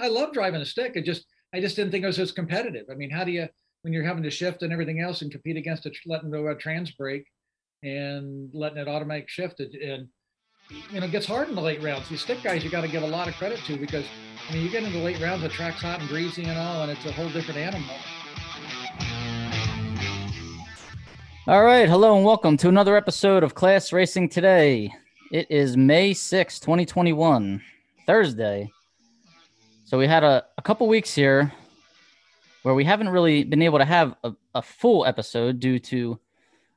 I love driving a stick. I just I just didn't think it was as competitive. I mean, how do you when you're having to shift and everything else and compete against letting go a trans brake and letting it automatic shift it and you know it gets hard in the late rounds. These stick guys you got to give a lot of credit to because I mean you get into the late rounds, the track's hot and greasy and all, and it's a whole different animal. All right, hello and welcome to another episode of Class Racing Today. It is May 6, 2021, Thursday. So we had a, a couple weeks here where we haven't really been able to have a, a full episode due to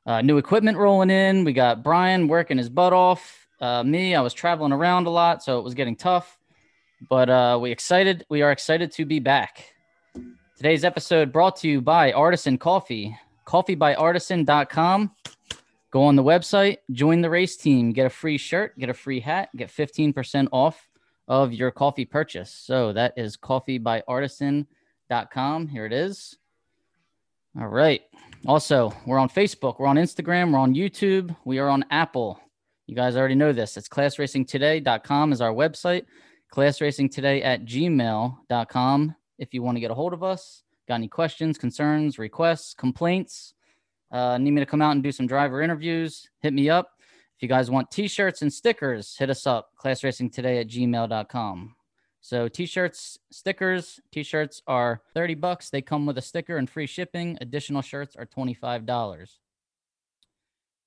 uh, new equipment rolling in. We got Brian working his butt off. Uh, me, I was traveling around a lot, so it was getting tough. But uh, we excited. We are excited to be back. Today's episode brought to you by Artisan Coffee, coffeebyartisan.com. Go on the website, join the race team, get a free shirt, get a free hat, get 15% off of your coffee purchase. So that is coffeebyartisan.com. Here it is. All right. Also, we're on Facebook, we're on Instagram, we're on YouTube, we are on Apple. You guys already know this. It's classracingtoday.com is our website. Classracingtoday at gmail.com if you want to get a hold of us. Got any questions, concerns, requests, complaints? Uh, need me to come out and do some driver interviews? Hit me up. You guys want t-shirts and stickers, hit us up, classracingtoday at gmail.com. So t-shirts, stickers, t-shirts are 30 bucks. They come with a sticker and free shipping. Additional shirts are $25.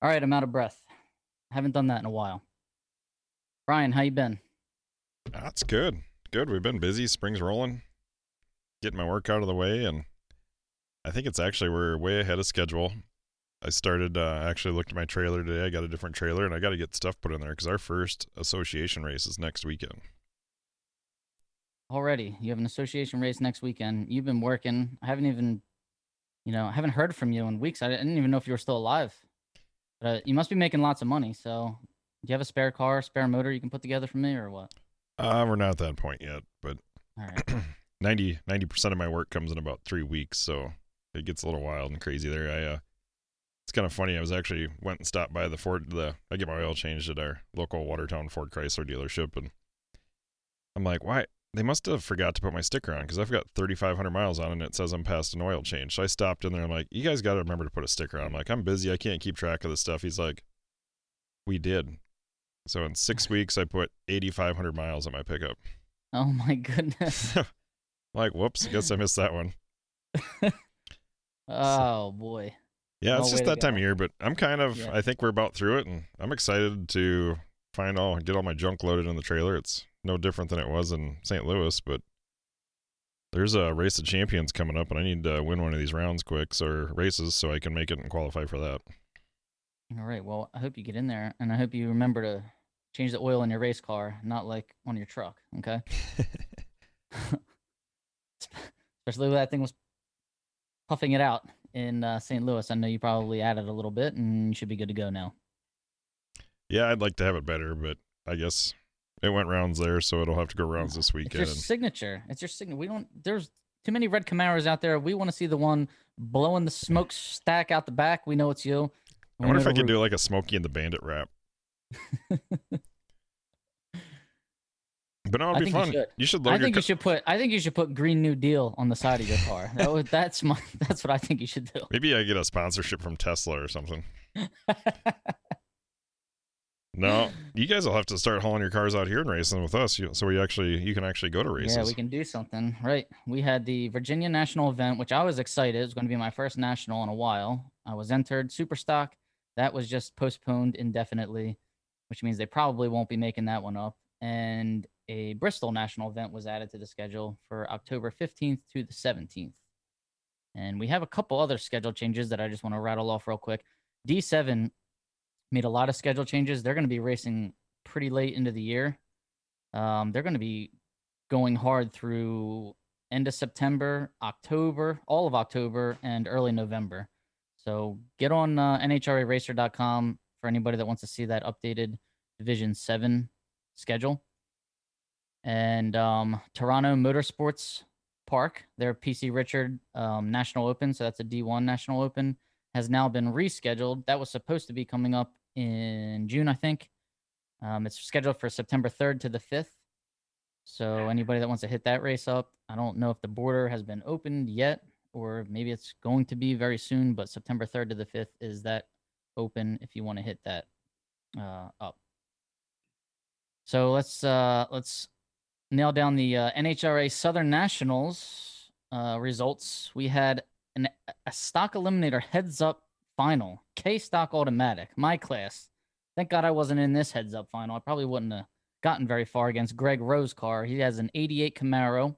All right, I'm out of breath. Haven't done that in a while. Brian, how you been? That's good. Good. We've been busy. Spring's rolling. Getting my work out of the way and I think it's actually we're way ahead of schedule. I started uh, actually looked at my trailer today. I got a different trailer, and I got to get stuff put in there because our first association race is next weekend. Already, you have an association race next weekend. You've been working. I haven't even, you know, I haven't heard from you in weeks. I didn't even know if you were still alive. But uh, you must be making lots of money. So, do you have a spare car, spare motor you can put together for me, or what? Uh, we're not at that point yet, but All right. 90 percent of my work comes in about three weeks, so it gets a little wild and crazy there. I uh, it's kind of funny. I was actually went and stopped by the Ford. The I get my oil changed at our local Watertown Ford Chrysler dealership, and I'm like, why? They must have forgot to put my sticker on because I've got 3,500 miles on it and it says I'm past an oil change. So I stopped in there. I'm like, you guys got to remember to put a sticker on. I'm like, I'm busy. I can't keep track of this stuff. He's like, we did. So in six weeks, I put 8,500 miles on my pickup. Oh my goodness. like, whoops, I guess I missed that one. oh boy. Yeah, it's just that time of year, but I'm kind of Yeah. I think we're about through it and I'm excited to find all get all my junk loaded in the trailer. It's no different than it was in St. Louis, but there's a race of champions coming up and I need to win one of these rounds quick or races so I can make it and qualify for that. All right. Well, I hope you get in there, and I hope you remember to change the oil in your race car, not like on your truck. Okay. Especially when that thing was puffing it out in uh, St. Louis. I know you probably added a little bit, and you should be good to go now. yeah, I'd like to have it better, but I guess it went rounds there, so it'll have to go rounds this It's your weekend. signature. It's your signature. We don't. There's too many red Camaros out there. We want to see the one blowing the smoke stack out the back. We know it's you. I wonder if I could do like a Smokey and the Bandit rap. But no, it'd be think you should. You should I think ca- you should put. I think you should put Green New Deal on the side of your car. That would, that's my. That's what I think you should do. Maybe I get a sponsorship from Tesla or something. No, you guys will have to start hauling your cars out here and racing with us, so we actually you can actually go to races. Yeah, we can do something. Right. We had the Virginia National event, which I was excited. It was going to be my first national in a while. I was entered super stock. That was just postponed indefinitely, which means they probably won't be making that one up. And a Bristol national event was added to the schedule for October 15th to the 17th. And we have a couple other schedule changes that I just want to rattle off real quick. D7 made a lot of schedule changes. They're going to be racing pretty late into the year. Um, they're going to be going hard through end of September, October, all of October, and early November. So get on uh, NHRARacer.com for anybody that wants to see that updated Division 7 schedule. And um, Toronto Motorsports Park, their PC Richard um, National Open, so that's a D1 National Open, has now been rescheduled. That was supposed to be coming up in June, I think. Um, it's scheduled for September 3rd to the 5th. So anybody that wants to hit that race up, I don't know if the border has been opened yet, or maybe it's going to be very soon. But September 3rd to the 5th is that open if you want to hit that uh, up. So let's uh, let's nail down the uh, NHRA Southern Nationals uh, results. We had an, a stock eliminator heads up final, K stock automatic, my class. Thank God I wasn't in this heads up final. I probably wouldn't have gotten very far against Greg Rowe's car. He has an 88 Camaro,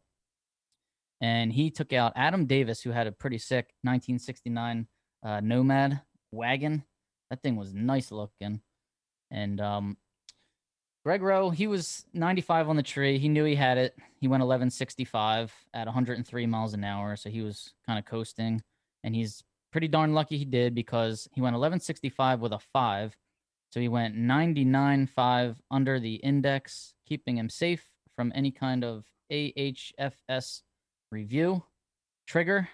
and he took out Adam Davis, who had a pretty sick 1969 uh, Nomad wagon. That thing was nice looking. And um, Greg Rowe, he was 95 on the tree. He knew he had it. He went 1165 at 103 miles an hour. So he was kind of coasting. And he's pretty darn lucky he did because he went 1165 with a five. So he went 99.5 under the index, keeping him safe from any kind of AHFS review trigger.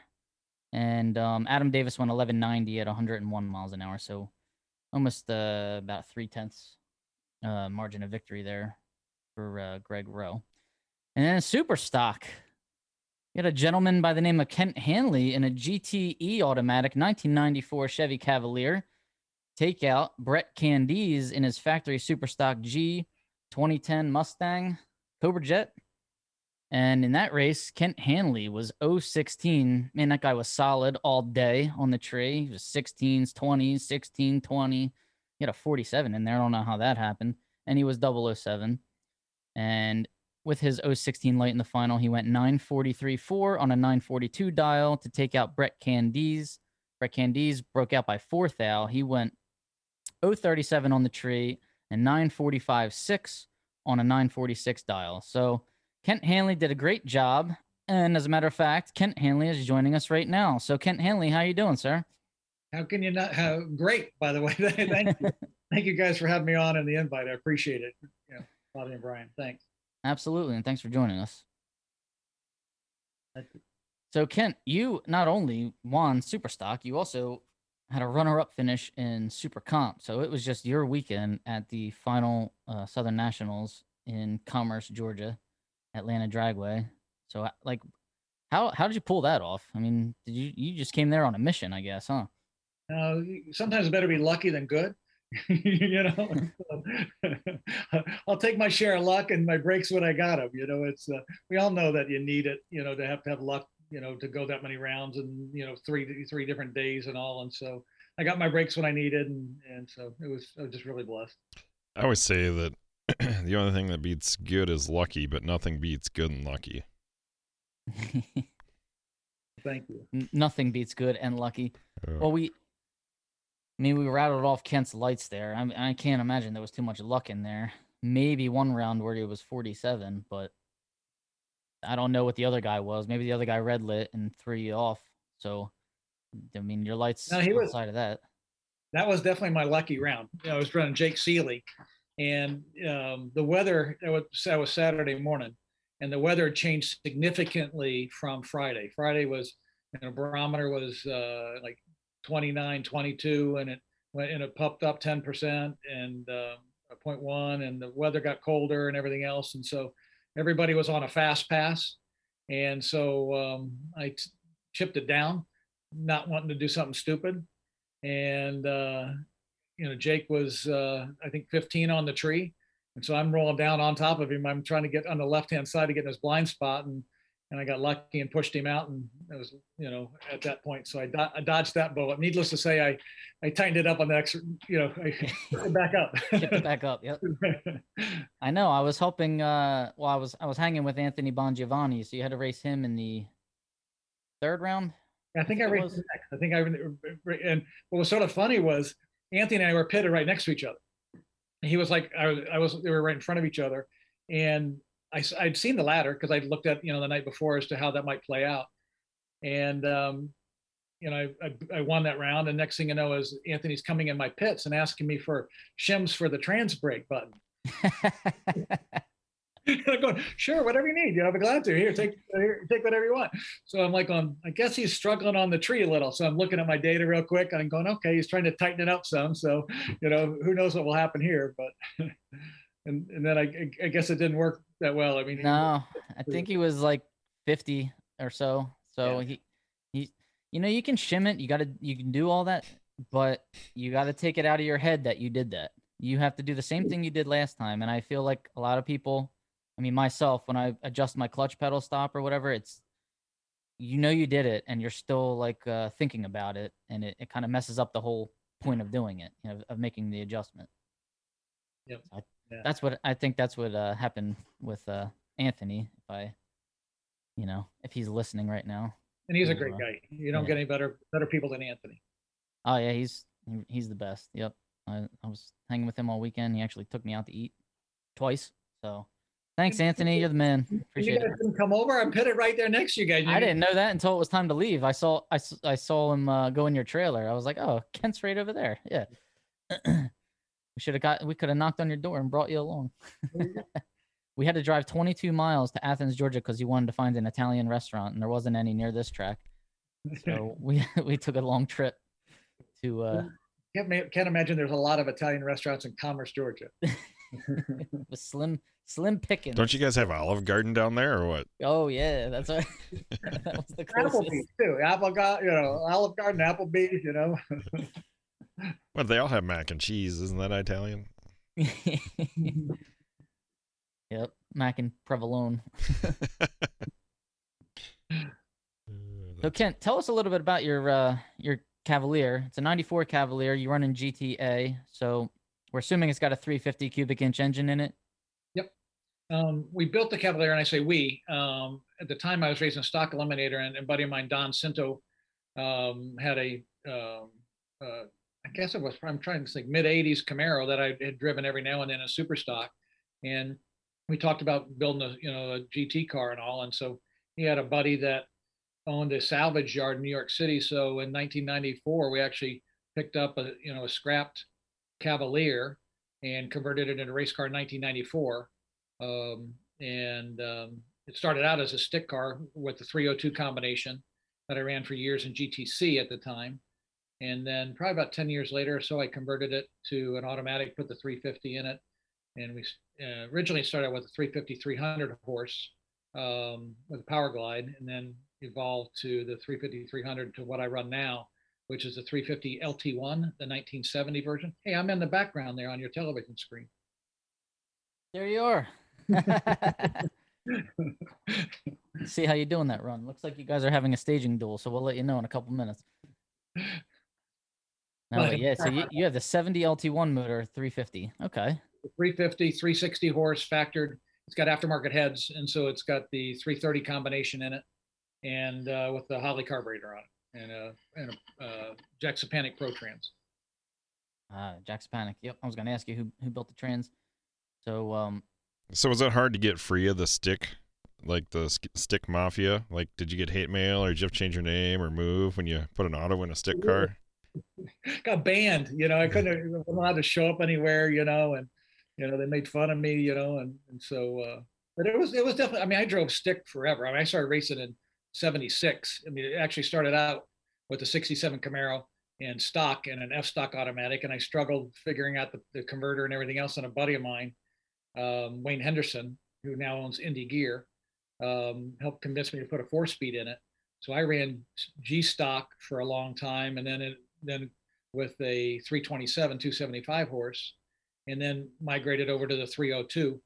And um, Adam Davis went 1190 at 101 miles an hour. So almost uh, about three tenths uh, margin of victory there for uh, Greg Rowe. And then super stock. You had a gentleman by the name of Kent Hanley in a GTE automatic 1994 Chevy Cavalier take out Brett Candies in his factory super stock G 2010 Mustang Cobra Jet. And in that race, Kent Hanley was 016. Man, that guy was solid all day on the tree. He was 16s, 20s, 16, 20. He had a 47 in there. I don't know how that happened. And he was 007. And with his 016 light in the final, he went 943.4 on a 942 dial to take out Brett Candies. Brett Candies broke out by fourth al. He went 037 on the tree and 945.6 on a 946 dial. So Kent Hanley did a great job. And as a matter of fact, Kent Hanley is joining us right now. So Kent Hanley, how you doing, sir? How can you not? How great, by the way. Thank you. Thank you guys for having me on and the invite. I appreciate it. Yeah, Bobby and Brian, thanks. Absolutely, and thanks for joining us. So Kent, you not only won Superstock, you also had a runner-up finish in Super Comp. So it was just your weekend at the final uh, Southern Nationals in Commerce, Georgia. Atlanta Dragway. So like how how did you pull that off? I mean, did you you just came there on a mission, I guess, huh? Uh, sometimes better be lucky than good. you know, I'll take my share of luck and my breaks when I got them. You know, it's uh, we all know that you need it. You know, to have to have luck. You know, to go that many rounds and you know three three different days and all. And so I got my breaks when I needed, and and so it was I was just really blessed. I always say that the only thing that beats good is lucky, but nothing beats good and lucky. Thank you. N- nothing beats good and lucky. Well, we, I mean, we rattled off Kent's lights there. I, I can't imagine there was too much luck in there. Maybe one round where he was 47, but I don't know what the other guy was. Maybe the other guy red lit and threw you off. So, I mean, your lights no, he was, outside of that. That was definitely my lucky round. You know, I was running Jake Seeley, and um, the weather that was, that was Saturday morning, and the weather changed significantly from Friday. Friday was, you know, barometer was uh, like 29, 22, and it went and it popped up 10% and uh, 0.1, and the weather got colder and everything else, and so everybody was on a fast pass, and so um, I t- chipped it down, not wanting to do something stupid, and uh, you know, Jake was, uh, I think 15 on the tree. And so I'm rolling down on top of him. I'm trying to get on the left-hand side to get in his blind spot. And, and I got lucky and pushed him out. And it was, you know, at that point, so I, do- I dodged that bullet. Needless to say, I, I tightened it up on the next, you know, I back up. It back up. Yep. I know. I was hoping, uh, well, I was, I was hanging with Anthony Bongiovanni. So you had to race him in the third round. I think I, I raced next. I think I, and what was sort of funny was Anthony and I were pitted right next to each other. he was like, I was, I was, they were right in front of each other. And I, I'd seen the ladder because I'd looked at, you know, the night before as to how that might play out. And, um, you know, I, I, I, won that round. And next thing you know is Anthony's coming in my pits and asking me for shims for the trans brake button. I'm going, sure, whatever you need. You know, I'll be glad to. Here, take here, take whatever you want. So I'm like, on. I guess he's struggling on the tree a little. So I'm looking at my data real quick. And I'm going, okay, he's trying to tighten it up some. So, you know, who knows what will happen here? But and and then I, I guess it didn't work that well. I mean, No, I think he was like 50 or so. So Yeah. he, he, you know, you can shim it. You got to, you can do all that, but you got to take it out of your head that you did that. You have to do the same thing you did last time. And I feel like a lot of people, I mean, myself, when I adjust my clutch pedal stop or whatever, it's, you know, you did it and you're still like uh, thinking about it. And it, it kind of messes up the whole point of doing it, you know, of making the adjustment. Yep. So I, Yeah. That's what I think that's what uh, happened with uh, Anthony. If I, you know, if he's listening right now. and he's a great uh, guy. You don't yeah. get any better better people than Anthony. Oh yeah, he's he's the best. Yep. I, I was hanging with him all weekend. He actually took me out to eat twice. So thanks, Anthony. You're the man. And you Appreciate guys it. didn't come over. I'm pitted right there next to you guys. I didn't know that until it was time to leave. I saw I, I saw him uh, go in your trailer. I was like, oh, Kent's right over there. Yeah. we should have got. We could have knocked on your door and brought you along. we had to drive 22 miles to Athens, Georgia, because you wanted to find an Italian restaurant, and there wasn't any near this track. So we we took a long trip to. Uh, can't, can't imagine there's a lot of Italian restaurants in Commerce, Georgia. with slim slim pickings. Don't you guys have Olive Garden down there or what? Oh yeah, that's what. that was the closest. Applebee's too. Apple got you know Olive Garden, Applebee's. You know. Well, they all have mac and cheese. Isn't that Italian? yep, mac and provolone. So Kent, tell us a little bit about your uh your Cavalier. It's a 94 Cavalier. You run in GTA, so we're assuming it's got a 350 cubic inch engine in it. Yep. Um, we built the Cavalier, and I say we. Um, at the time, I was raising a stock eliminator, and, and a buddy of mine, Don Cinto, um, had a, um, uh, I guess it was, I'm trying to think, mid 80s Camaro that I had driven every now and then in super stock. And we talked about building a, you know, a GT car and all. And so he had a buddy that owned a salvage yard in New York City. So in 1994, we actually picked up a, you know, a scrapped Cavalier and converted it into a race car in 1994 um, and um, it started out as a stick car with the 302 combination that I ran for years in GTC at the time. And then probably about 10 years later or so, I converted it to an automatic, put the 350 in it. And we uh, originally started with a 350 300 horse um, with a power glide and then evolved to the 350 300 to what I run now, which is the 350 LT1, the 1970 version. Hey, I'm in the background there on your television screen. There you are. See how you doing that run. Looks like you guys are having a staging duel, so we'll let you know in a couple minutes. No, Well, but yeah, so you, you have the 70 LT1 motor, 350. Okay. 350, 360 horse factored. It's got aftermarket heads, and so it's got the 330 combination in it, and uh, with the Holley carburetor on it, and a and a uh, Jacksepanic Pro Trans. Uh, Jack's Panic. Yep. I was gonna ask you who who built the trans. So um, So was it hard to get free of the stick, like the stick mafia? Like, did you get hate mail, or did you have to change your name or move when you put an auto in a stick car? Got banned, you know. I couldn't wasn't allowed to show up anywhere, you know, and you know they made fun of me, you know, and and so. Uh, but it was it was definitely. I mean, I drove stick forever. I mean, I started racing in '76. I mean, it actually started out with a '67 Camaro and stock and an F stock automatic, and I struggled figuring out the, the converter and everything else. And a buddy of mine, um, Wayne Henderson, who now owns Indy Gear, um, helped convince me to put a four speed in it. So I ran G stock for a long time, and then it, then with a 327 275 horse, and then migrated over to the 302,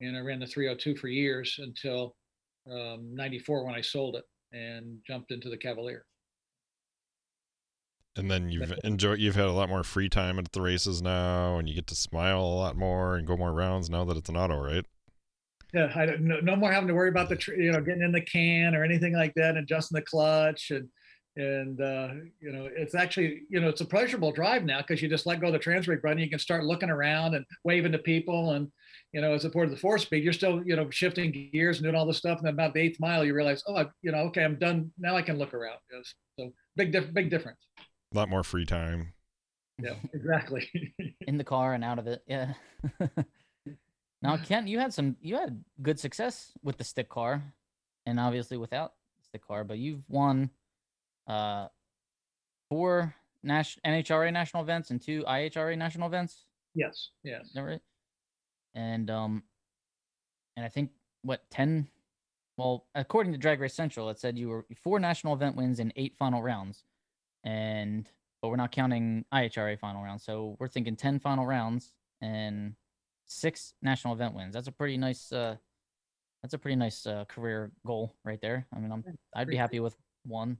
and I ran the 302 for years until um, 94 when I sold it and jumped into the Cavalier. And then you've enjoyed, you've had a lot more free time at the races now, and you get to smile a lot more and go more rounds now that it's an auto, right? Yeah, I don't, no, no more having to worry about the tr- you know getting in the can or anything like that, and adjusting the clutch and and uh, you know it's actually you know it's a pleasurable drive now because you just let go of the transfer brake button, you can start looking around and waving to people, and you know as opposed of the four speed, you're still you know shifting gears and doing all this stuff, and then about the eighth mile you realize oh I, you know okay I'm done now I can look around. Yes, so big diff- big difference. A lot more free time. Yeah, exactly. in the car and out of it. Yeah. now, ken you had some, you had good success with the stick car, and obviously without the stick car, but you've won uh four Nash NHRA national events and two IHRA national events. yes, that right? And um, and I think what ten. Well, according to Drag Race Central, it said you were four national event wins in eight final rounds, and but we're not counting IHRA final rounds, so we're thinking ten final rounds and six national event wins. That's a pretty nice. Uh, that's a pretty nice uh, career goal right there. I mean, I'm I'd be happy with one.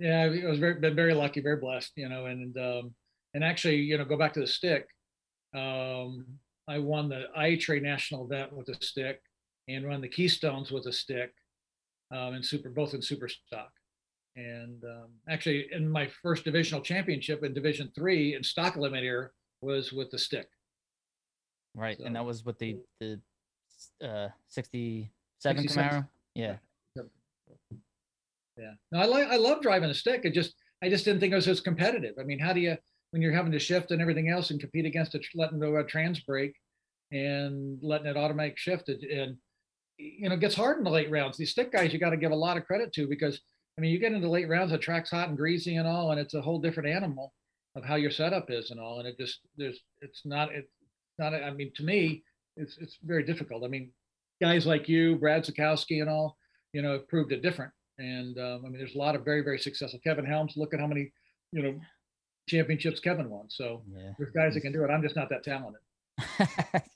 Yeah, I was very been very lucky, very blessed, you know, and um, and actually, you know, go back to the stick. Um, I won the IHRA national event with a stick, and run the Keystones with a stick, um, in super both in super stock. And um, actually, in my first divisional championship in Division Three in stock eliminator was with the stick. right, and that was with the the uh 67 67. Camaro. Yeah. Yeah. No, I like I love driving a stick. It just I just didn't think it was as competitive. I mean, how do you when you're having to shift and everything else and compete against a letting the uh, trans brake and letting it automatic shift it and you know it gets hard in the late rounds. These stick guys you got to give a lot of credit to because I mean you get into late rounds, the track's hot and greasy and all, and it's a whole different animal of how your setup is and all. And it just there's it's not it's not I mean to me it's it's very difficult. I mean guys like you, Brad Zukowski and all, you know, proved it different. And um, I mean, there's a lot of very, very successful Kevin Helms. Look at how many, you know, championships Kevin won. So Yeah. there's guys that can do it. I'm just not that talented.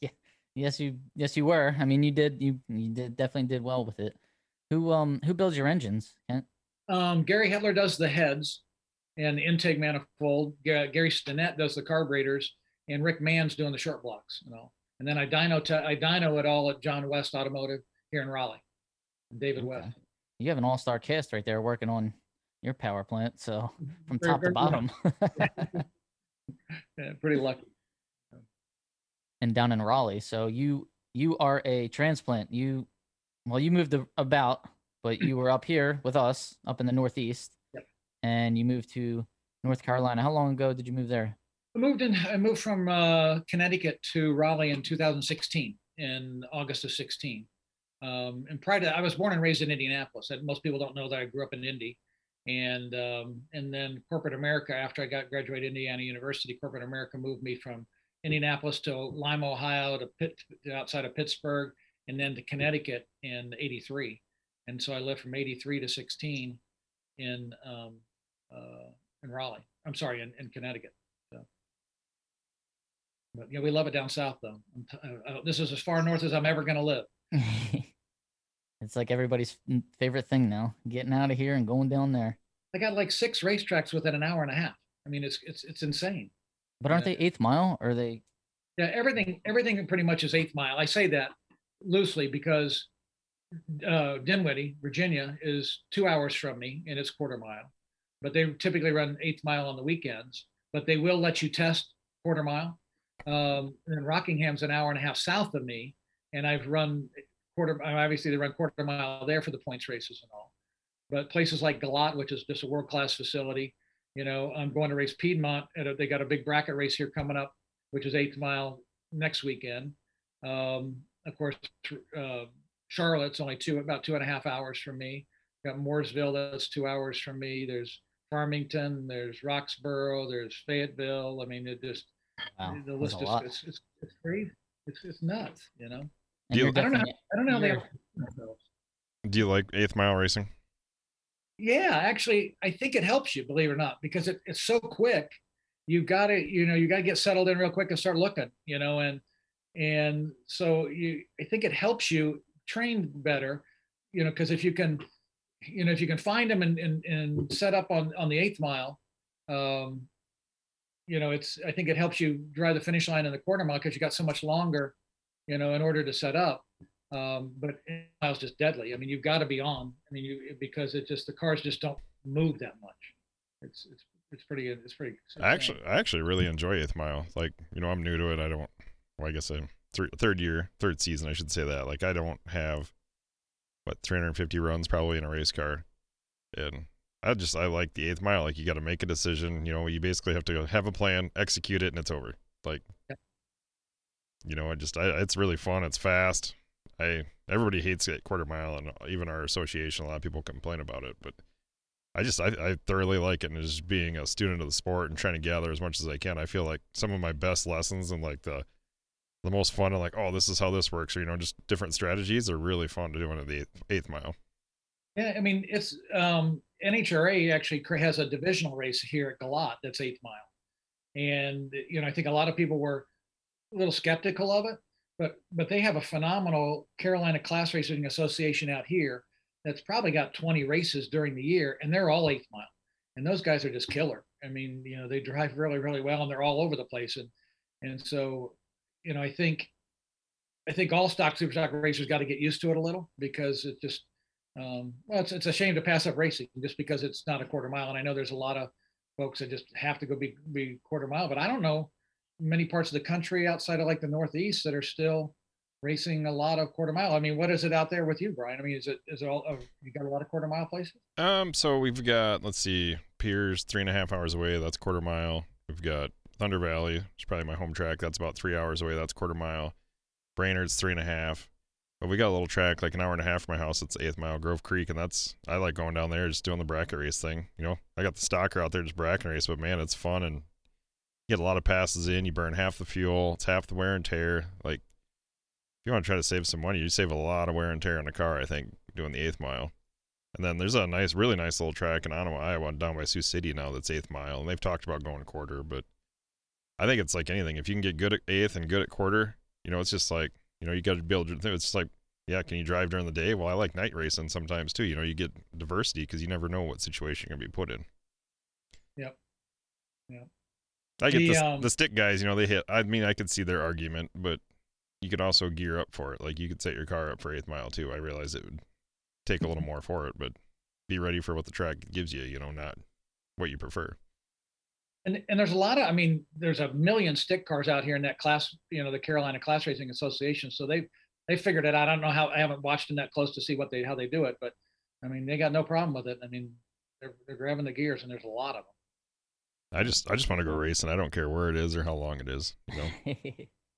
yeah. Yes, you yes you were. I mean, you did you you did definitely did well with it. Who um who builds your engines? Kent? Um, Gary Hetler does the heads and the intake manifold. Gary Stinnett does the carburetors, and Rick Mann's doing the short blocks. You know, and then I dyno te- I dyno it all at John West Automotive here in Raleigh. David Okay. West. You have an all-star cast right there working on your power plant. So from Very, top to very lucky. bottom. Yeah, pretty lucky. and down in Raleigh. So you you are a transplant. You well, you moved about, but you were up here with us up in the Northeast, Yep. and you moved to North Carolina. How long ago did you move there? I moved in. I moved from uh, Connecticut to Raleigh in 2016, in August of 16. Um, and prior to that, I was born and raised in Indianapolis. And most people don't know that I grew up in Indy. And um, and then corporate America, after I got graduated Indiana University, corporate America moved me from Indianapolis to Lima, Ohio, to Pitt, outside of Pittsburgh, and then to Connecticut in '83. And so I lived from '83 to 16 in um, uh, in Raleigh. I'm sorry, in, in Connecticut. But yeah, we love it down south though. Uh, uh, this is as far north as I'm ever going to live. it's like everybody's favorite thing now, getting out of here and going down there. I got like six racetracks within an hour and a half. I mean, it's it's it's insane. But aren't Yeah. they eighth mile? Or are they? Yeah, everything everything pretty much is eighth mile. I say that loosely because uh, Dinwiddie, Virginia, is two hours from me and it's quarter mile. But they typically run eighth mile on the weekends. But they will let you test quarter mile. Um, and then Rockingham's an hour and a half south of me, and I've run quarter. Obviously, they run quarter mile there for the points races and all. But places like Galot, which is just a world class facility, you know, I'm going to race Piedmont. And they got a big bracket race here coming up, which is eighth mile next weekend. Um, of course, uh, Charlotte's only two, about two and a half hours from me. Got Mooresville, that's two hours from me. There's Farmington, there's Roxboro, there's Fayetteville. I mean, it just Wow, the list is it's, it's, it's crazy. It's, it's nuts, you know. And Do you- I don't know. I don't know how they You're- themselves. Do you like eighth mile racing? Yeah, actually, I think it helps you, believe it or not, because it, it's so quick. You got to, you know, you got to get settled in real quick and start looking, you know, and and so you, I think it helps you train better, you know, because if you can, you know, if you can find them and and, and set up on on the eighth mile, um, you know, it's I think it helps you drive the finish line in the quarter mile because you got so much longer, you know, in order to set up. Um, but miles just deadly. I mean, you've got to be on. I mean, you because it just the cars just don't move that much. It's it's it's pretty it's pretty. I actually, I actually really enjoy eighth mile. Like, you know, I'm new to it. I don't. Well, I guess I'm thir- third year, third season. I should say that. Like, I don't have what 350 runs probably in a race car, and I just I like the eighth mile. Like, you got to make a decision. You know, you basically have to have a plan, execute it, and it's over. Like. You know, I just I, it's really fun. It's fast. I everybody hates it quarter mile, and even our association, a lot of people complain about it, but. I just I, I thoroughly like it and just being a student of the sport and trying to gather as much as I can. I feel like some of my best lessons and like the the most fun and like, oh, this is how this works, or you know, just different strategies are really fun to do in the eighth, eighth mile. Yeah, I mean, it's um, NHRA actually has a divisional race here at Galot that's eighth mile, and you know, I think a lot of people were little skeptical of it, but but they have a phenomenal Carolina Class Racing Association out here that's probably got 20 races during the year, and they're all eighth mile, and those guys are just killer. I mean, you know, they drive really, really well, and they're all over the place, and and so, you know, I think I think all stock super stock racers got to get used to it a little because it just um, well, it's it's a shame to pass up racing just because it's not a quarter mile, and I know there's a lot of folks that just have to go be be quarter mile, but I don't know many parts of the country outside of like the Northeast that are still racing a lot of quarter mile. I mean, what is it out there with you, Brian? I mean, is it is it all uh, you got a lot of quarter mile places? Um, so we've got let's see, Piers three and a half hours away. That's quarter mile. We've got Thunder Valley, which is probably my home track. That's about three hours away. That's quarter mile. Brainerd's three and a half. But we got a little track like an hour and a half from my house. It's eighth mile Grove Creek, and that's I like going down there just doing the bracket race thing. You know, I got the stalker out there just bracket race, but man, it's fun and get a lot of passes in. You burn half the fuel. It's half the wear and tear. Like if you want to try to save some money, you save a lot of wear and tear on the car. I think doing the eighth mile. And then there's a nice, really nice little track in Onawa, Iowa, down by Sioux City now that's eighth mile, and they've talked about going quarter, but I think it's like anything. If you can get good at eighth and good at quarter, you know, it's just like you know, you got to build. It's just like, yeah, can you drive during the day? Well, I like night racing sometimes too. You know, you get diversity because you never know what situation you're gonna be put in. Yep. Yep. I get The, the, um, the stick guys. You know, they hit. I mean, I could see their argument, but you could also gear up for it. Like you could set your car up for eighth mile too. I realize it would take a little more for it, but be ready for what the track gives you. You know, not what you prefer. And and there's a lot of I mean, there's a million stick cars out here in that class, you know, the Carolina Class Racing Association. So they they figured it out. I don't know how I haven't watched them that close to see what they how they do it, but I mean, they got no problem with it. I mean, they're they're grabbing the gears, and there's a lot of them. I just I just want to go racing. I don't care where it is or how long it is. You know.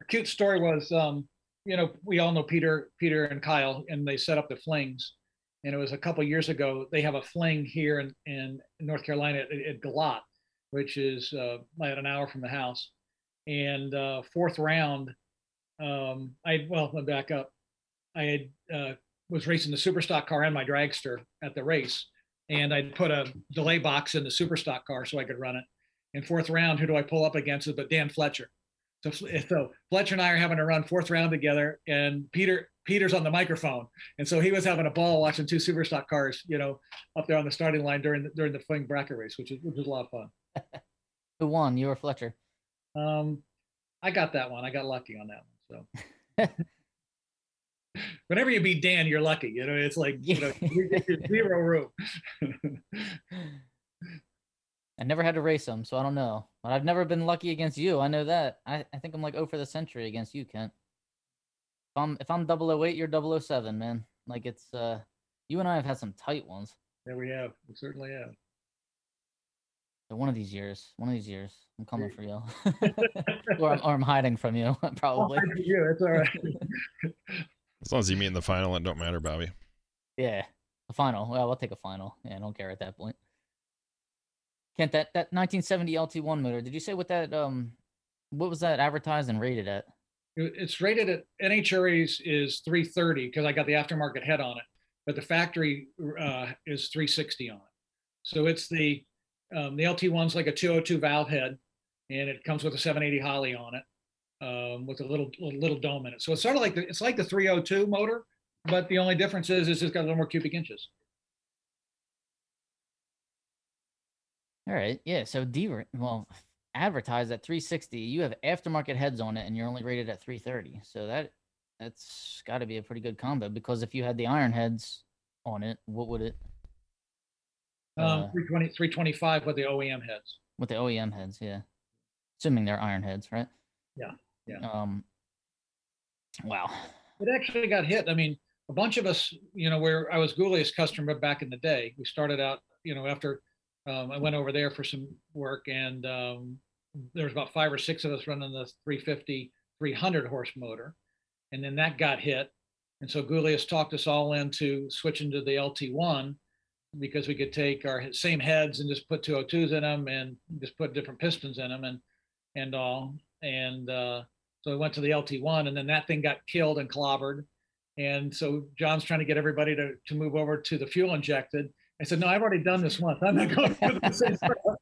A cute story was, um, you know, we all know Peter, Peter and Kyle, and they set up the flings. And it was a couple years ago. They have a fling here in, in North Carolina at, at Galot, which is uh, about an hour from the house. And uh, fourth round, um, I well, let me back up. I had uh, was racing the super stock car and my dragster at the race, and I'd put a delay box in the super stock car so I could run it. In fourth round, who do I pull up against? It but Dan Fletcher. So, so Fletcher and I are having to run fourth round together, and Peter Peter's on the microphone, and so he was having a ball watching two super stock cars, you know, up there on the starting line during the, during the fling bracket race, which is which was a lot of fun. Who won? You or Fletcher? Um, I got that one. I got lucky on that one. So whenever you beat Dan, you're lucky. You know, it's like you know, zero room. I never had to race them, so I don't know. But I've never been lucky against you. I know that. I, I think I'm like 0 for the century against you, Kent. If I'm if I'm 008, you're 007, man. Like it's uh you and I have had some tight ones. Yeah, we have. We certainly have. So one of these years, one of these years, I'm coming for you, or, I'm, or I'm hiding from you, probably. Oh, for you. It's all right. As long as you meet in the final, it don't matter, Bobby. Yeah, a final. Well, I'll take a final. Yeah, I don't care at that point. Kent, that that 1970 LT1 motor. Did you say what that um, what was that advertised and rated at? It's rated at NHRA's is 330 because I got the aftermarket head on it, but the factory uh, is 360 on it. So it's the um, the LT1's like a 202 valve head, and it comes with a 780 Holley on it, um, with a little, little little dome in it. So it's sort of like the it's like the 302 motor, but the only difference is it's just got a little more cubic inches. All right, yeah. So D well, advertised at 360. You have aftermarket heads on it, and you're only rated at 330. So that that's got to be a pretty good combo. Because if you had the iron heads on it, what would it Um, Uh, 320 325 with the OEM heads. with the OEM heads? Yeah, assuming they're iron heads, right? Yeah, yeah. Um. Wow. It actually got hit. I mean, a bunch of us, you know, where I was Goulia's customer back in the day. We started out, you know, after um, I went over there for some work, and um, there was about five or six of us running the 350, 300 horse motor, and then that got hit, and so Goulia's talked us all into switching to the LT1 because we could take our same heads and just put 202s in them and just put different pistons in them and and all and uh, So we went to the LT1 and then that thing got killed and clobbered. And so John's trying to get everybody to, to move over to the fuel injected. I said, no, I've already done this once. I'm not going through the same crowd.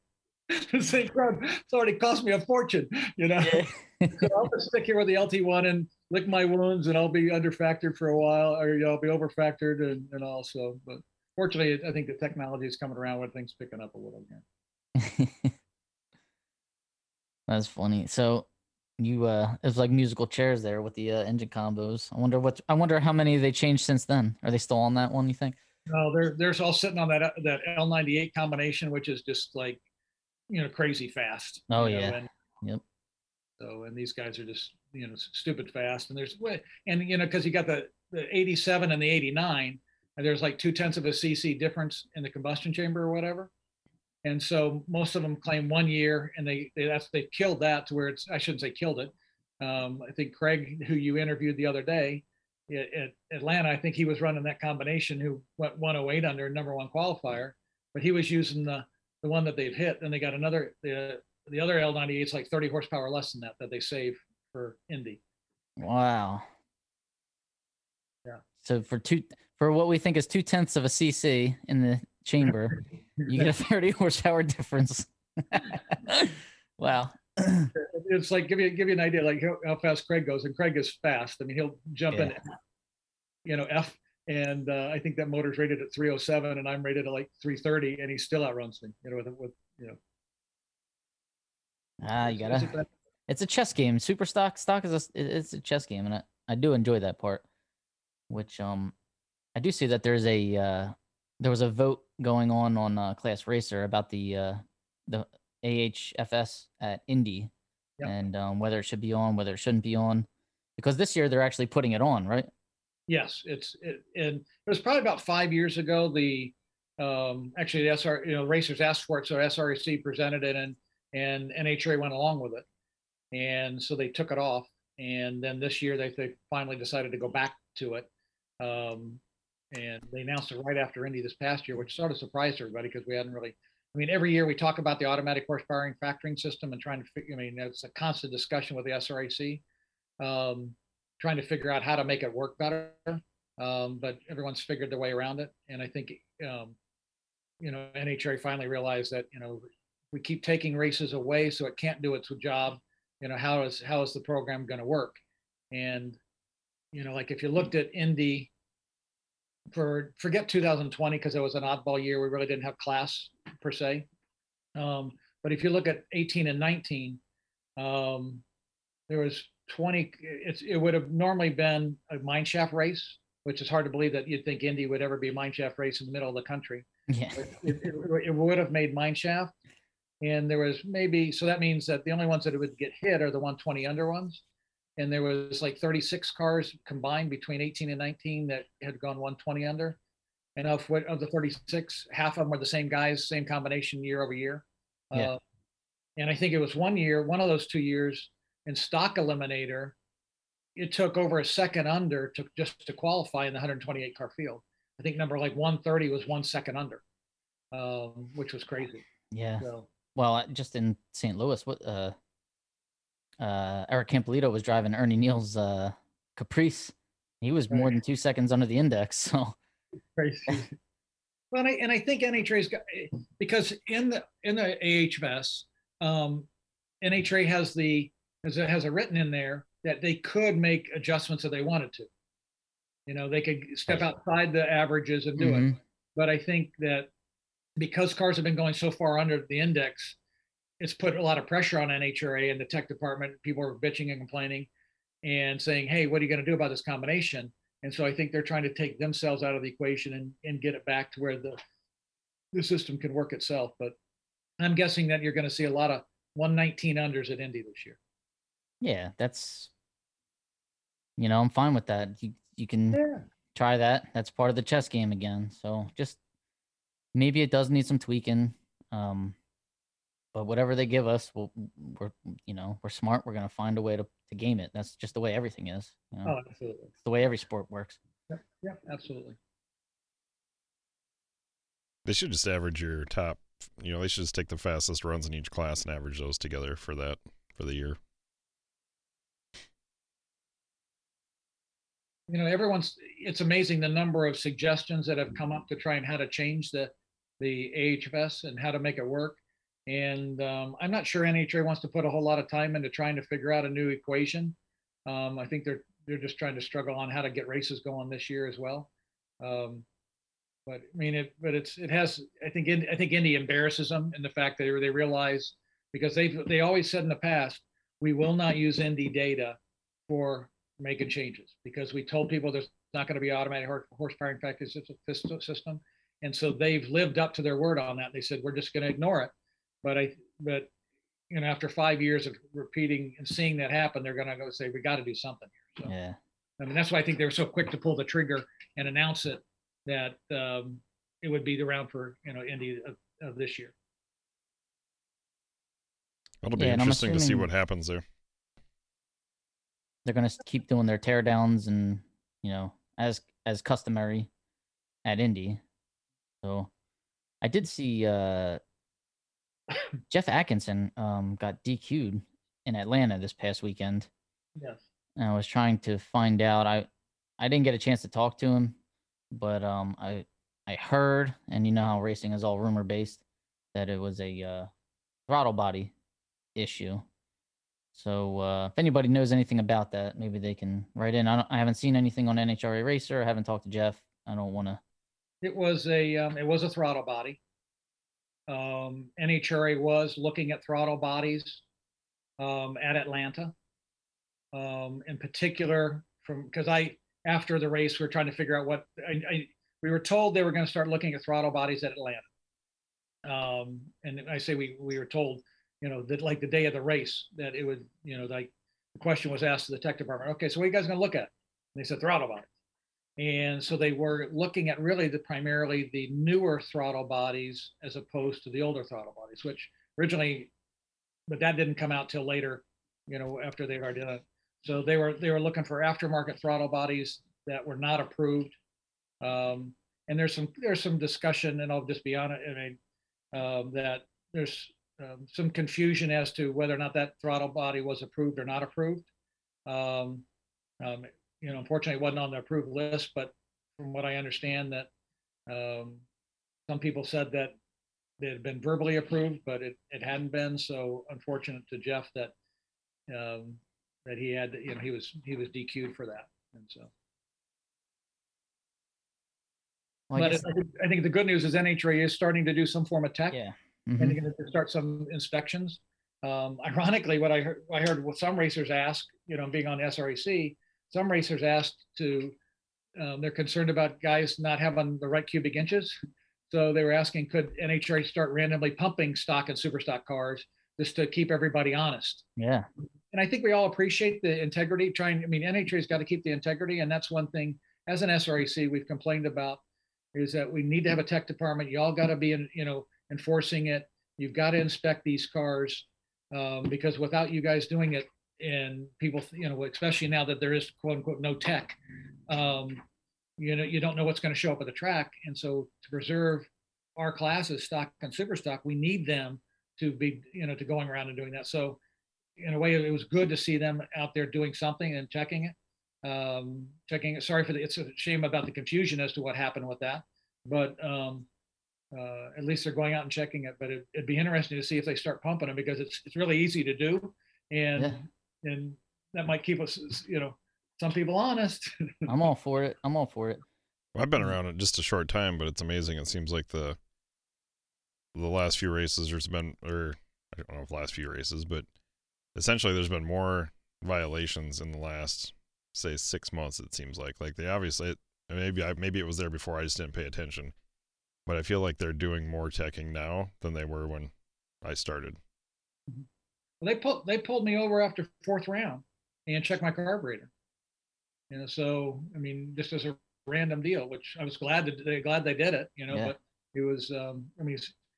the same crowd. It's already cost me a fortune, you know. so I'll just stick here with the LT1 and lick my wounds and I'll be under factored for a while or you know, I'll be over factored and, and also, but fortunately, I think the technology is coming around where things picking up a little again. That's funny. So you uh it was like musical chairs there with the uh, engine combos. I wonder what I wonder how many they changed since then. Are they still on that one, you think? No, they're they're all sitting on that uh, that L98 combination, which is just like you know crazy fast. Oh know, yeah. and Yep. so and these guys are just you know stupid fast. And there's and you know because you got the the 87 and the 89, and there's like two tenths of a cc difference in the combustion chamber or whatever. And so most of them claim one year, and they, they that's they killed that to where it's I shouldn't say killed it. Um, I think Craig, who you interviewed the other day at, at Atlanta, I think he was running that combination who went 108 under number one qualifier, but he was using the the one that they've hit. Then they got another the the other L98 is like 30 horsepower less than that that they save for Indy. Wow. Yeah. So for two for what we think is two tenths of a CC in the chamber, you get a 30 horsepower difference. wow. It's like give you give you an idea like how, fast Craig goes, and Craig is fast. I mean, he'll jump in, you know, F, and uh, I think that motor's rated at 307, and I'm rated at like 330, and he still outruns me. You know, with with you know. Ah, you gotta. it's a- chess game. Super stock stock is a it's a chess game, and I, I do enjoy that part. Which um, I do see that there's a uh, there was a vote going on on uh, Class Racer about the uh, the AHFS at Indy, Yep. and um, whether it should be on, whether it shouldn't be on, because this year they're actually putting it on, right? Yes, it's it, and it was probably about five years ago. The um, actually the SR you know racers asked for it, so SRC presented it, and and NHRA went along with it, and so they took it off. And then this year they they finally decided to go back to it, um, and they announced it right after Indy this past year, which sort of surprised everybody because we hadn't really. I mean, every year we talk about the automatic horsepower factoring system and trying to figure. I mean, it's a constant discussion with the SRAC. Um, trying to figure out how to make it work better. Um, but everyone's figured their way around it. And I think, um, you know, NHRA finally realized that, you know, we keep taking races away so it can't do its job. You know, how is, how is the program going to work? And, you know, like if you looked at Indy for, forget 2020, because it was an oddball year, we really didn't have class per se. Um, but if you look at 18 and 19, um, there was 20 it's it would have normally been a mine shaft race which is hard to believe that you'd think indy would ever be a mine shaft race in the middle of the country Yeah. It, it, it would have made mine shaft and there was maybe so that means that the only ones that it would get hit are the 120 under ones and there was like 36 cars combined between 18 and 19 that had gone 120 under and of what of the 36 half of them were the same guys same combination year over year Yeah. uh, and i think it was one year one of those two years in stock eliminator, it took over a second under to just to qualify in the 128 car field. I think number like 130 was one second under, um, which was crazy. Yeah. So Well, just in St. Louis, what uh, uh, Eric Campolito was driving Ernie Neal's uh, Caprice. He was more than two seconds under the index. So crazy. well, and I, and I think NHRA's got because in the in the AHMS, um, NHRA has the has a, has a written in there that they could make adjustments if they wanted to. You know, they could step outside the averages and do it. Mhm. but I think that because cars have been going so far under the index, it's put a lot of pressure on NHRA and the tech department. People are bitching and complaining and saying, hey, what are you going to do about this combination? And so I think they're trying to take themselves out of the equation and, and get it back to where the the system can work itself. But I'm guessing that you're going to see a lot of 119 unders at Indy this year. yeah, that's you know I'm fine with that. You you can Yeah. try that. That's part of the chess game again. So just maybe it does need some tweaking. Um, but whatever they give us, we'll, we're you know we're smart. We're gonna find a way to to game it. That's just the way everything is. You know, Oh, absolutely. it's the way every sport works. Yep, yep, absolutely. They should just average your top. You know, they should just take the fastest runs in each class and average those together for that for the year. you know, everyone's, it's amazing the number of suggestions that have come up to try and how to change the, the AHFS and how to make it work. And um, I'm not sure NHRA wants to put a whole lot of time into trying to figure out a new equation. Um, I think they're, they're just trying to struggle on how to get races going this year as well. Um, but I mean, it, but it's, it has, I think, in, I think Indy embarrasses them in the fact that they, they realize, because they've, they always said in the past, we will not use Indy data for making changes because we told people there's not going to be automatic hor- horsepower infected system, system. And so they've lived up to their word on that. They said, we're just going to ignore it. But I, but, you know, after five years of repeating and seeing that happen, they're going to go say, we got to do something here. So, Yeah. I mean, that's why I think they were so quick to pull the trigger and announce it that um, it would be around for, you know, Indy of, of this year. That'll be Yeah, and I'm interesting to see what happens there. They're gonna keep doing their teardowns and you know as as customary at Indy. So I did see uh Jeff Atkinson um got DQ'd in Atlanta this past weekend. Yes. and I was trying to find out. I I didn't get a chance to talk to him, but um I I heard, and you know how racing is all rumor based, that it was a uh, throttle body issue. So uh, if anybody knows anything about that, maybe they can write in. I don't, I haven't seen anything on NHRA Racer. I haven't talked to Jeff. I don't want to. It was a, um, it was a throttle body. Um, NHRA was looking at throttle bodies, um, at Atlanta. Um, in particular from, because I, after the race, we are trying to figure out what, I, I, we were told they were gonna start looking at throttle bodies at Atlanta. Um, and I say we, we were told, you know, that like the day of the race, that it would, you know, like, the question was asked to the tech department, okay, so what are you guys gonna look at? And they said throttle bodies. And so they were looking at really the primarily the newer throttle bodies as opposed to the older throttle bodies, which originally, but that didn't come out till later, you know, after they'd already done it. So they were they were looking for aftermarket throttle bodies that were not approved. Um, and there's some there's some discussion, and I'll just be honest, I mean, um, that there's um, some confusion as to whether or not that throttle body was approved or not approved. Um, um, you know, unfortunately, it wasn't on the approved list, but from what I understand, that um, some people said that it had been verbally approved, but it, it hadn't been. So unfortunate to Jeff that um, that he had, you know, he was he was DQ'd for that, and so. Well, I but guess, I think, I think the good news is NHRA is starting to do some form of tech yeah. and mhm. they're going to start some inspections. Um, ironically, what I heard, I heard what some racers ask, you know, being on SRAC, some racers asked to, um, they're concerned about guys not having the right cubic inches. So they were asking, could NHRA start randomly pumping stock and super stock cars just to keep everybody honest? Yeah. And I think we all appreciate the integrity trying, I mean, NHRA's got to keep the integrity. And that's one thing as an SRAC we've complained about is that we need to have a tech department. Y'all got to be, in, you know, enforcing it. You've got to inspect these cars um, because without you guys doing it, and people, you know, especially now that there is quote unquote no tech, um, you know, you don't know what's going to show up at the track. And so to preserve our classes, stock and super stock, we need them to be, you know, to going around and doing that. So in a way, it was good to see them out there doing something and checking it. Um, checking it. Sorry for the, it's a shame about the confusion as to what happened with that, but um, uh, at least they're going out and checking it. But it, it'd be interesting to see if they start pumping them because it's it's really easy to do, and Yeah. And that might keep us, you know, some people honest. I'm all for it. I'm all for it. Well, I've been around it just a short time, but it's amazing. It seems like the the last few races there's been, or I don't know if last few races, but essentially there's been more violations in the last say six months. It seems like like they obviously maybe I maybe it was there before I just didn't pay attention, but I feel like they're doing more teching now than they were when I started. Mm-hmm. Well, they pulled they pulled me over after fourth round and checked my carburetor. You know, so I mean, just as a random deal, which I was glad that they glad they did it. You know, Yeah. but it was um, I mean,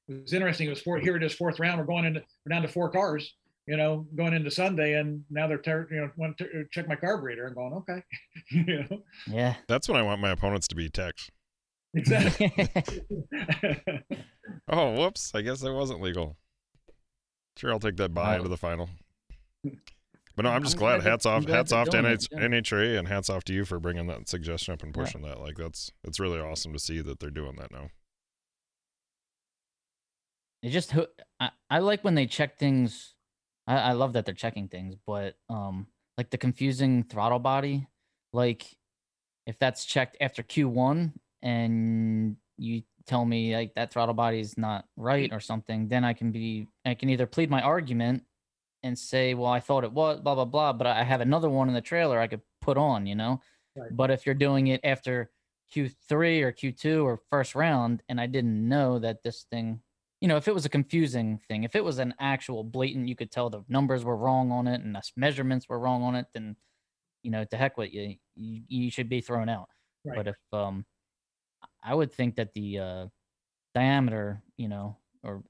it was interesting. It was four here it is fourth round. We're going into we're down to four cars. You know, going into Sunday, and now they're ter- you know want to check my carburetor. and going okay. you know, Yeah. That's when I want my opponents to be teched. exactly. Oh, whoops! I guess that wasn't legal. Sure, I'll take that bye Wow. into the final. But no, I'm I'm just glad glad. Hats off, glad hats off to NH- yeah. NHRA, and hats off to you for bringing that suggestion up and pushing that. Like that's it's really awesome to see that they're doing that now. it just I, I like when they check things I, I love that they're checking things but um like the confusing throttle body like if that's checked after q1 and you tell me like that throttle body is not right or something then i can be i can either plead my argument and say well i thought it was blah blah blah but i have another one in the trailer i could put on you know Right. but if you're doing it after q3 or q2 or first round and i didn't know that this thing you know, if it was a confusing thing, if it was an actual blatant, you could tell the numbers were wrong on it and the measurements were wrong on it, then, you know, to heck with you, you, you should be thrown out. Right. But if, um, I would think that the uh, diameter, you know, or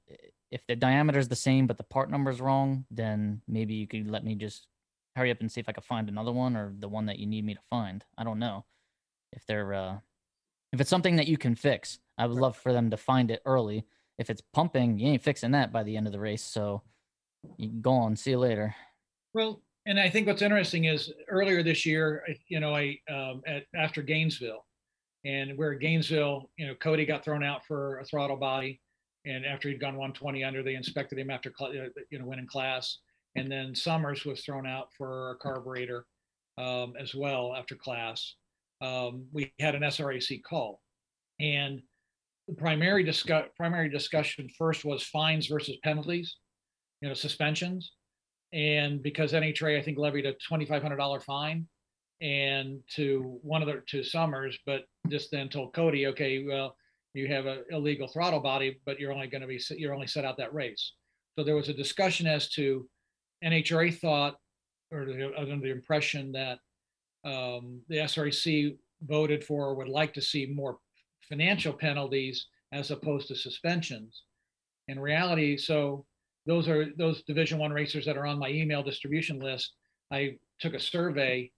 if the diameter is the same but the part number is wrong, then maybe you could let me just hurry up and see if I could find another one or the one that you need me to find. I don't know if they're uh, if it's something that you can fix. I would love for them to find it early. If it's pumping, you ain't fixing that by the end of the race. So you go on. See you later. Well, and I think what's interesting is earlier this year, you know, I um, at after Gainesville, and where Gainesville, you know, Cody got thrown out for a throttle body, and after he'd gone 120 under, they inspected him after uh, you know winning class, and then Summers was thrown out for a carburetor um, as well after class. Um, we had an SRAC call, and the primary discuss primary discussion first was fines versus penalties, you know, suspensions. And because NHRA I think levied a twenty five hundred dollar fine, and to one of the two Summers, but just then told Cody, okay, well you have an illegal throttle body, but you're only going to be you're only set out that race. So there was a discussion as to NHRA thought or under the impression that um, the SRC voted for or would like to see more financial penalties as opposed to suspensions. In reality, so those are those division one racers that are on my email distribution list i took a survey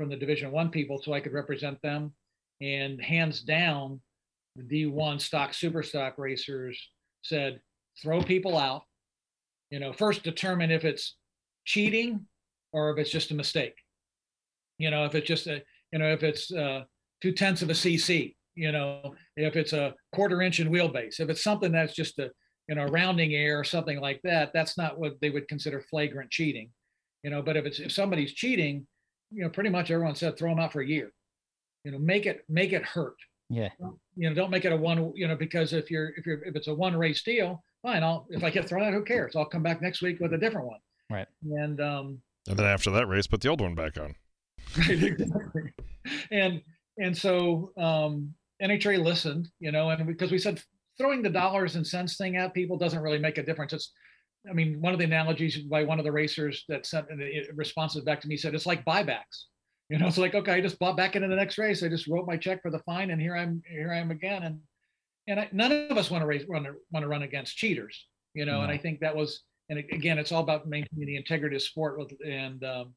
from the division one people so i could represent them. And hands down the d1 stock super stock racers said throw people out. You know first determine if it's cheating or if it's just a mistake. You know if it's just a you know if it's uh two tenths of a cc you know if it's a quarter inch in wheelbase if it's something that's just a you know, rounding error or something like that, that's not what they would consider flagrant cheating. You know, but if it's if somebody's cheating, you know, pretty much everyone said throw them out for a year. You know, make it make it hurt. Yeah. You know, don't make it a one. You know, because if you're if you're if it's a one race deal, fine. I'll if I get thrown out, who cares? I'll come back next week with a different one. Right. And um, And then after that race, put the old one back on. right exactly and and so um nhra listened you know and because we said throwing the dollars and cents thing at people doesn't really make a difference it's i mean one of the analogies by one of the racers that sent the responses back to me said it's like buybacks. You know it's like okay i just bought back into the next race. I just wrote my check for the fine and here i'm here i am again. And and I, none of us want to race run want to run against cheaters you know and i think that was and again it's all about maintaining the integrity of sport with and um,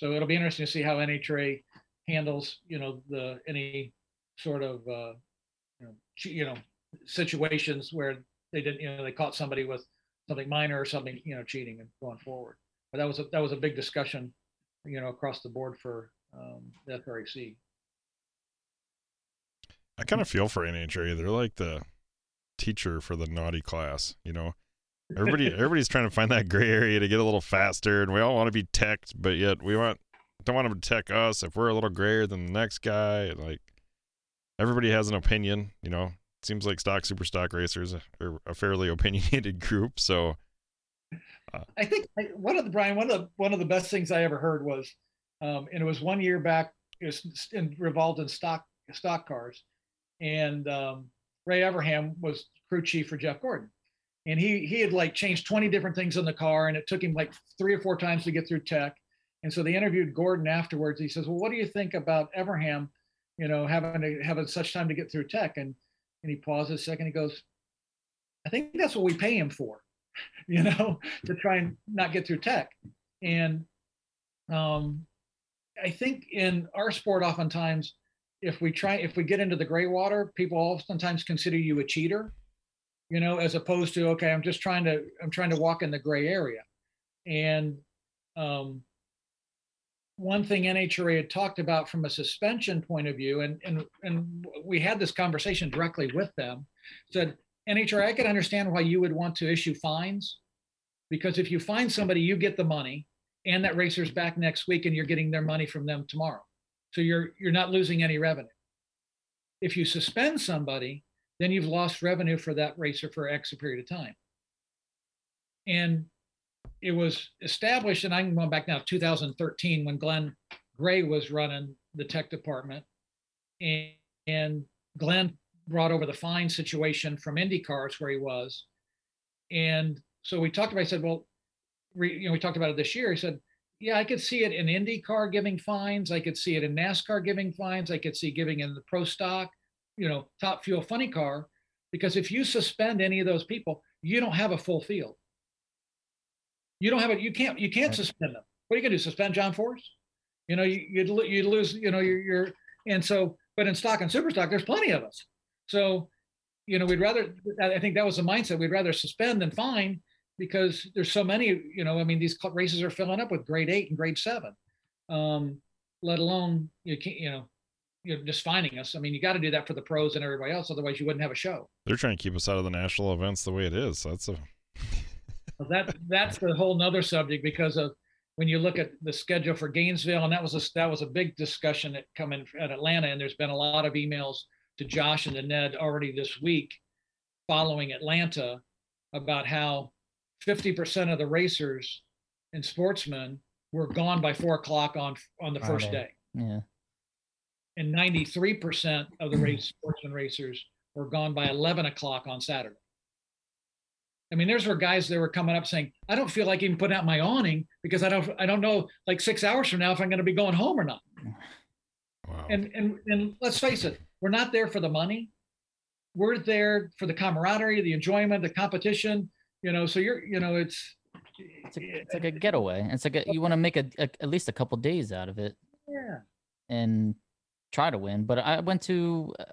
so it'll be interesting to see how NHRA handles, you know, the any sort of uh, you know, you know, situations where they didn't, you know, they caught somebody with something minor or something, you know, cheating and going forward. But that was a, that was a big discussion, you know, across the board for um, the SRAC. I kind of feel for NHRA. They're like the teacher for the naughty class, you know. Everybody everybody's trying to find that gray area to get a little faster and we all want to be teched, but yet we want don't want them to tech us if we're a little grayer than the next guy and like everybody has an opinion, you know. Seems like stock super stock racers are a fairly opinionated group, so I think one of the Brian, one of the one of the best things I ever heard was, um, and it was one year back. It was in, revolved in stock stock cars, and um, Ray Evernham was crew chief for Jeff Gordon, and he he had like changed twenty different things in the car, and it took him like three or four times to get through tech. And so they interviewed Gordon afterwards. He says, "Well, what do you think about Evernham, you know, having to having such time to get through tech?" And and he pauses a second. He goes, "I think that's what we pay him for." you know, to try and not get through tech. And um, I think in our sport, oftentimes, if we try, if we get into the gray water, people oftentimes consider you a cheater, you know, as opposed to, okay, I'm just trying to, I'm trying to walk in the gray area. And um, one thing NHRA had talked about from a suspension point of view, and, and, and we had this conversation directly with them, said, NHRA, I can understand why you would want to issue fines. Because if you find somebody, you get the money and that racer's back next week and you're getting their money from them tomorrow. So you're, you're not losing any revenue. If you suspend somebody, then you've lost revenue for that racer for X period of time. And it was established, and I'm going back now, 2013, when Glenn Gray was running the tech department. And, and Glenn brought over the fine situation from Indy cars where he was. And so we talked about, I said, well, we, you know, we talked about it this year. He said, yeah, I could see it in IndyCar giving fines. I could see it in NASCAR giving fines. I could see giving in the pro stock, you know, top fuel funny car. Because if you suspend any of those people, you don't have a full field. You don't have it. You can't. You can't Right. suspend them. What are you gonna do? Suspend John Force? You know, you, you'd you'd lose. You know, you're, you're and so. But in stock and super stock, there's plenty of us. So, you know, we'd rather. I I think that was the mindset. We'd rather suspend than fine because there's so many. You know, I mean, these races are filling up with grade eight and grade seven. Um, let alone you can't. You know, you're just finding us. I mean, you got to do that for the pros and everybody else. Otherwise, you wouldn't have a show. They're trying to keep us out of the national events the way it is. So that's a Well, That, that's a whole nother subject because of when you look at the schedule for Gainesville, and that was a, that was a big discussion that come in at Atlanta, and there's been a lot of emails to Josh and to Ned already this week following Atlanta about how 50% of the racers and sportsmen were gone by four o'clock on, on the first day. Yeah. And 93% of the race sportsmen racers were gone by 11 o'clock on Saturday. I mean, there's where guys that were coming up saying, I don't feel like even putting out my awning because I don't I don't know like six hours from now if I'm going to be going home or not. wow. And and and let's face it, we're not there for the money. We're there for the camaraderie, the enjoyment, the competition. You know, so you're you know it's It's, a, it's like a getaway. It's like a, you want to make a, a at least a couple days out of it yeah. and try to win. But I went to. Uh,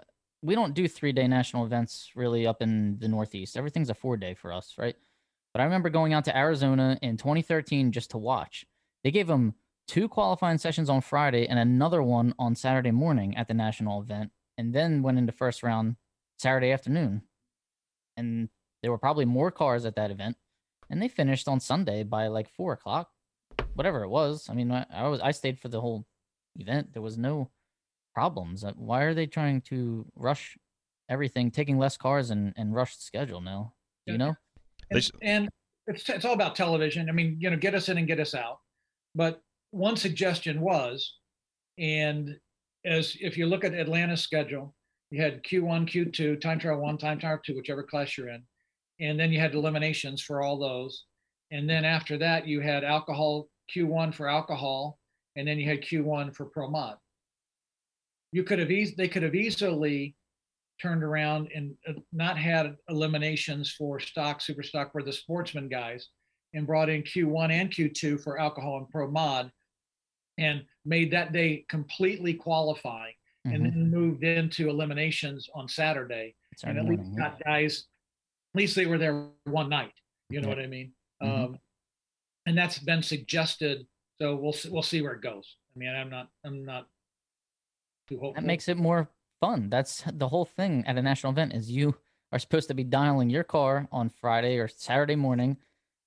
We don't do three day national events really up in the Northeast. Everything's a four day for us, right? But I remember going out to Arizona in 2013 just to watch. They gave them two qualifying sessions on Friday and another one on Saturday morning at the national event, and then went into first round Saturday afternoon. And there were probably more cars at that event, and they finished on Sunday by like four o'clock, whatever it was. I mean, I, I was I stayed for the whole event. There was no problems. Uh, Why are they trying to rush everything, taking less cars and and rush the schedule now? Do you Yeah. know? And, and it's, it's all about television. I mean, you know, get us in and get us out. But one suggestion was, and as if you look at Atlanta's schedule, you had Q1, Q2, time trial one, time trial two, whichever class you're in. And then you had eliminations for all those. And then after that, you had alcohol, Q1 for alcohol, and then you had Q1 for pro mod. You could have eas- they could have easily turned around and uh, not had eliminations for stock, super stock for the sportsman guys and brought in Q1 and Q2 for alcohol and pro mod and made that day completely qualifying and Mhm. then moved into eliminations on Saturday and at least got guys, at least they were there one night. You know Yeah. what I mean? Mhm. Um, and that's been suggested. So we'll see, we'll see where it goes. I mean, I'm not I'm not. That makes it more fun. That's the whole thing at a national event is you are supposed to be dialing your car on Friday or Saturday morning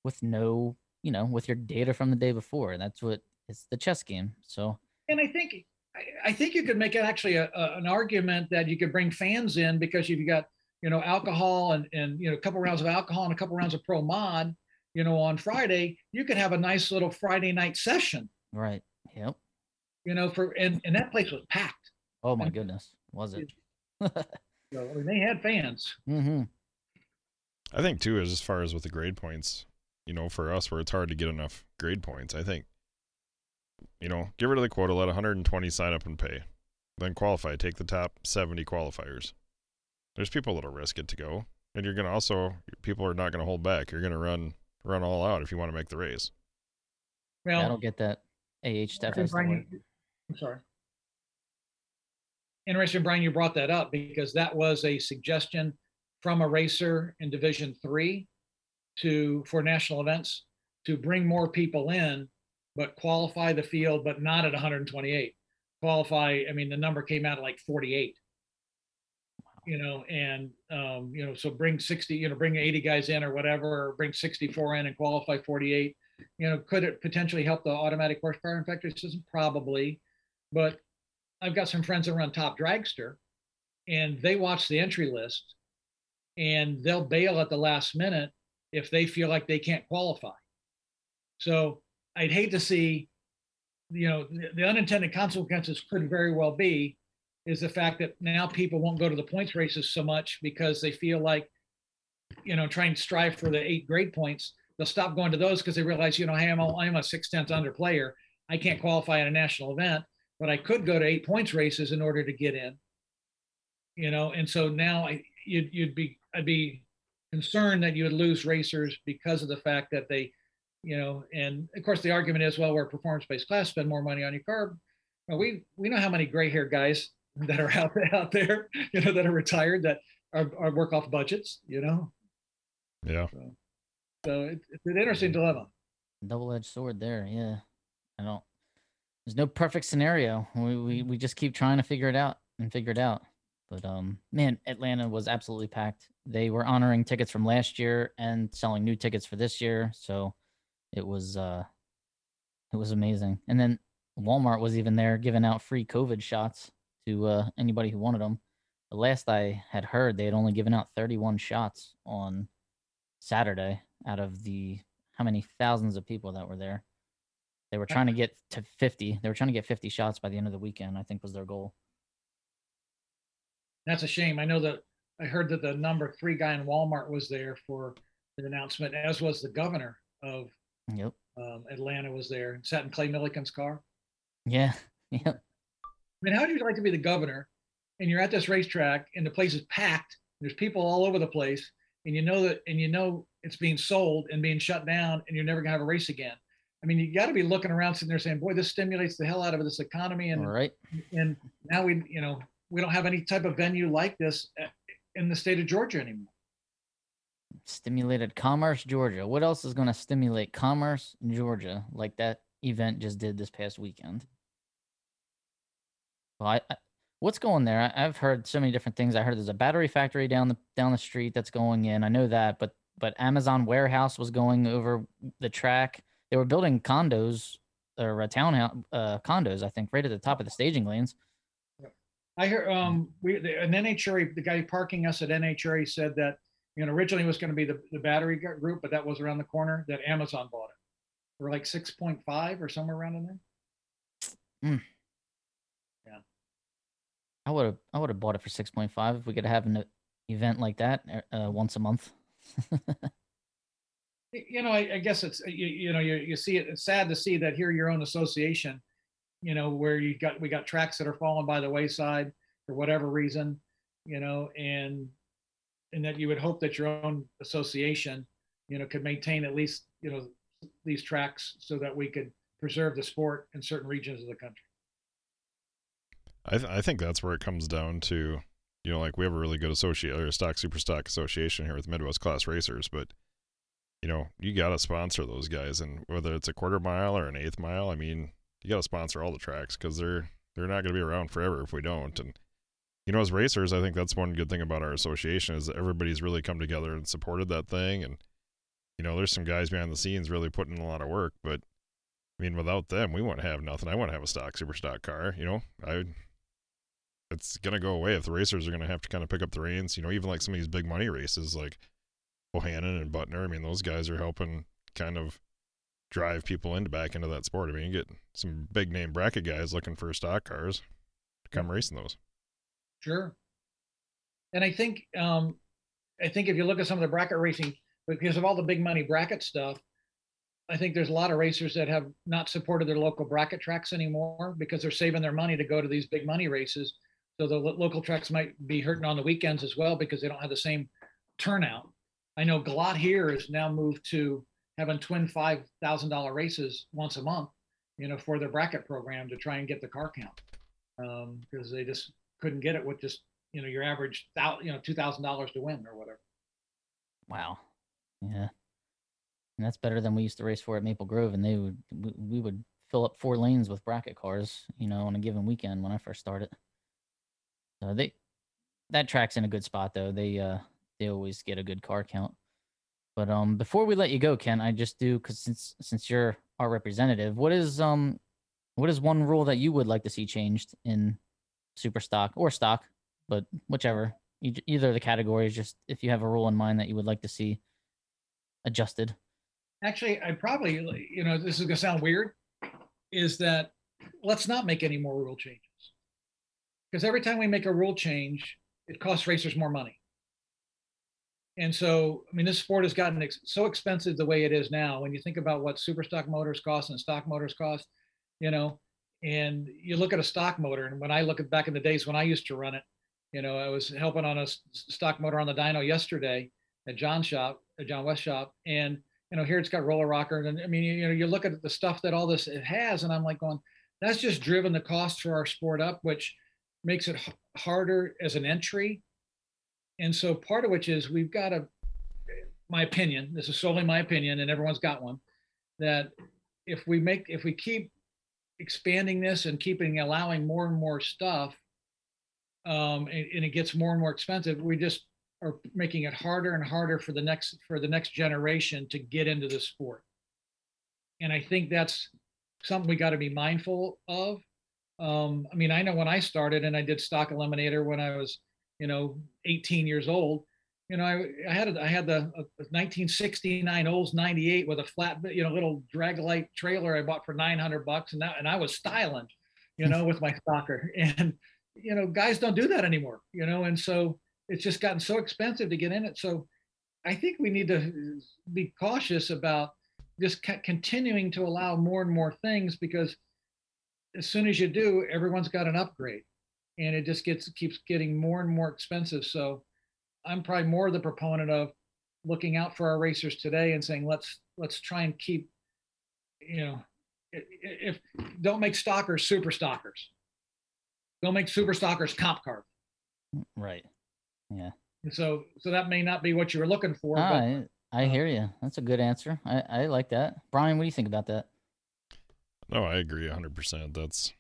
with no, you know, with your data from the day before. That's what it's the chess game. So and I think I, I think you could make it actually a, a, an argument that you could bring fans in because you've got you know alcohol and and you know a couple rounds of alcohol and a couple rounds of pro mod you know on Friday you could have a nice little Friday night session right. Yep. you know for and and that place was packed Oh my goodness. Was it? so I mean, they had fans mm-hmm. I think too, as far as with the grade points, you know, for us where it's hard to get enough grade points, I think, you know, get rid of the quota, let 120 sign up and pay, then qualify, take the top 70 qualifiers. There's people that'll risk it to go, and you're gonna also people are not gonna hold back. You're gonna run run all out if you want to make the race. well I don't get that AH stuff. Interesting, has to Brian, work. you- I'm sorry. Interesting, Brian, you brought that up because that was a suggestion from a racer in Division Three to, for national events, to bring more people in but qualify the field, but not at 128. Qualify, I mean, the number came out at like 48. You know, and um, you know, so bring 60, you know, bring 80 guys in or whatever, or bring 64 in and qualify 48. You know, could it potentially help the automatic horsepower inspector system? Probably, but I've got some friends that run Top Dragster, and they watch the entry list, and they'll bail at the last minute if they feel like they can't qualify. So I'd hate to see, you know, the, the unintended consequences could very well be is the fact that now people won't go to the points races so much because they feel like, you know, trying to strive for the eight grade points. They'll stop going to those because they realize, you know, hey, I'm a, I'm a six tenths under player. I can't qualify at a national event, but I could go to eight points races in order to get in. You know, and so now I, you'd you'd be I'd be concerned that you would lose racers because of the fact that they, you know, and of course the argument is, well, we're a performance-based class, spend more money on your car. Well, we we know how many gray-haired guys that are out there, out there, you know, that are retired that are, are work off budgets, you know. Yeah. So, so it, it's an interesting dilemma. Double-edged sword there. Yeah. I don't. There's no perfect scenario. We we we just keep trying to figure it out and figure it out. But um, man, Atlanta was absolutely packed. They were honoring tickets from last year and selling new tickets for this year. So it was uh, it was amazing. And then Walmart was even there giving out free COVID shots to uh, anybody who wanted them. The last I had heard, they had only given out 31 shots on Saturday out of the how many thousands of people that were there. They were trying to get to 50. They were trying to get 50 shots by the end of the weekend, I think was their goal. That's a shame. I know that I heard that the number three guy in Walmart was there for the announcement, as was the governor of Yep. um, Atlanta was there, and sat in Clay Millican's car. Yeah. Yep. I mean, how would you like to be the governor and you're at this racetrack and the place is packed? There's people all over the place, and you know that, and you know it's being sold and being shut down, and you're never gonna have a race again. I mean, you got to be looking around, sitting there saying, "Boy, this stimulates the hell out of this economy," and All right. and now we, you know, we don't have any type of venue like this uh, in the state of Georgia anymore. Stimulated commerce, Georgia. What else is going to stimulate commerce, Georgia, like that event just did this past weekend? Well, I, I what's going there? I, I've heard so many different things. I heard there's a battery factory down the down the street that's going in. I know that, but but Amazon warehouse was going over the track. They were building condos or a townhouse uh, condos, I think, right at the top of the staging lanes. I hear um we the, an NHRA the guy parking us at NHRA said that you know originally it was going to be the, the battery group, but that was around the corner that Amazon bought it for like six point five or somewhere around in there. Yeah. I would have I would have bought it for six point five if we could have an e- event like that uh, once a month. You know, I, I guess it's you, you know you, you see it. It's sad to see that here your own association, you know, where you got we got tracks that are falling by the wayside for whatever reason, you know, and and that you would hope that your own association, you know, could maintain at least you know these tracks so that we could preserve the sport in certain regions of the country. I th- I think that's where it comes down to, you know, like we have a really good associate or stock super stock association here with Midwest Class Racers, but you know, you got to sponsor those guys, and whether it's a quarter mile or an eighth mile, I mean, you got to sponsor all the tracks because they're they're not going to be around forever if we don't. And you know, as racers, I think that's one good thing about our association is that everybody's really come together and supported that thing. And you know, there's some guys behind the scenes really putting in a lot of work, but I mean, without them, we wouldn't have nothing. I wouldn't have a stock super stock car. You know, I it's gonna go away if the racers are gonna have to kind of pick up the reins. You know, even like some of these big money races like Bohannon and Butner. I mean, those guys are helping kind of drive people into back into that sport. I mean, you get some big name bracket guys looking for stock cars to come racing those. Sure. And I think um, I think if you look at some of the bracket racing, because of all the big money bracket stuff, I think there's a lot of racers that have not supported their local bracket tracks anymore because they're saving their money to go to these big money races. So the local tracks might be hurting on the weekends as well because they don't have the same turnout. I know Galot here has now moved to having twin five thousand dollar races once a month, you know, for their bracket program to try and get the car count because they just couldn't get it with just you know your average thou you know two thousand dollars to win or whatever. Wow. Yeah. And that's better than we used to race for at Maple Grove, and they would we, we would fill up four lanes with bracket cars, you know, on a given weekend when I first started. So they that track's in a good spot though. They uh they always get a good car count. But um before we let you go, Ken, I just do because since since you're our representative, what is um what is one rule that you would like to see changed in super stock or stock, but whichever either the categories, just if you have a rule in mind that you would like to see adjusted. Actually, I probably, you know, this is gonna sound weird, is that let's not make any more rule changes. Because every time we make a rule change, it costs racers more money. And so, I mean, this sport has gotten ex- so expensive the way it is now. When you think about what super stock motors cost and stock motors cost, you know, and you look at a stock motor, and when I look at back in the days when I used to run it, you know, I was helping on a stock motor on the dyno yesterday at john's shop, at John West shop, and you know, here it's got roller rocker, and I mean, you, know, you look at the stuff that all this it has, and I'm like going, that's just driven the cost for our sport up, which makes it h- harder as an entry. And so part of which is we've got to, my opinion, this is solely my opinion, and everyone's got one, that if we make, if we keep expanding this and keeping allowing more and more stuff, um, and, and it gets more and more expensive, we just are making it harder and harder for the next for the next generation to get into the sport. And I think that's something we got to be mindful of. Um, I mean, I know when I started and I did stock eliminator when I was, you know, 18 years old. You know, I, I had a, I had the a 1969 Olds 98 with a flat, you know, little drag light trailer I bought for 900 bucks, and that and I was styling, you know, with my stocker. And you know, guys don't do that anymore. You know, and so it's just gotten so expensive to get in it. So I think we need to be cautious about just c- continuing to allow more and more things because as soon as you do, everyone's got an upgrade and it just gets keeps getting more and more expensive. So I'm probably more the proponent of looking out for our racers today and saying let's let's try and keep you know i- i- if don't make stockers super stockers don't make super stockers comp cars Right. Yeah. and so so that may not be what you were looking for but I I uh, hear you. That's a good answer. I, I like that. Brian, what do you think about that? No, I agree 100%. That's,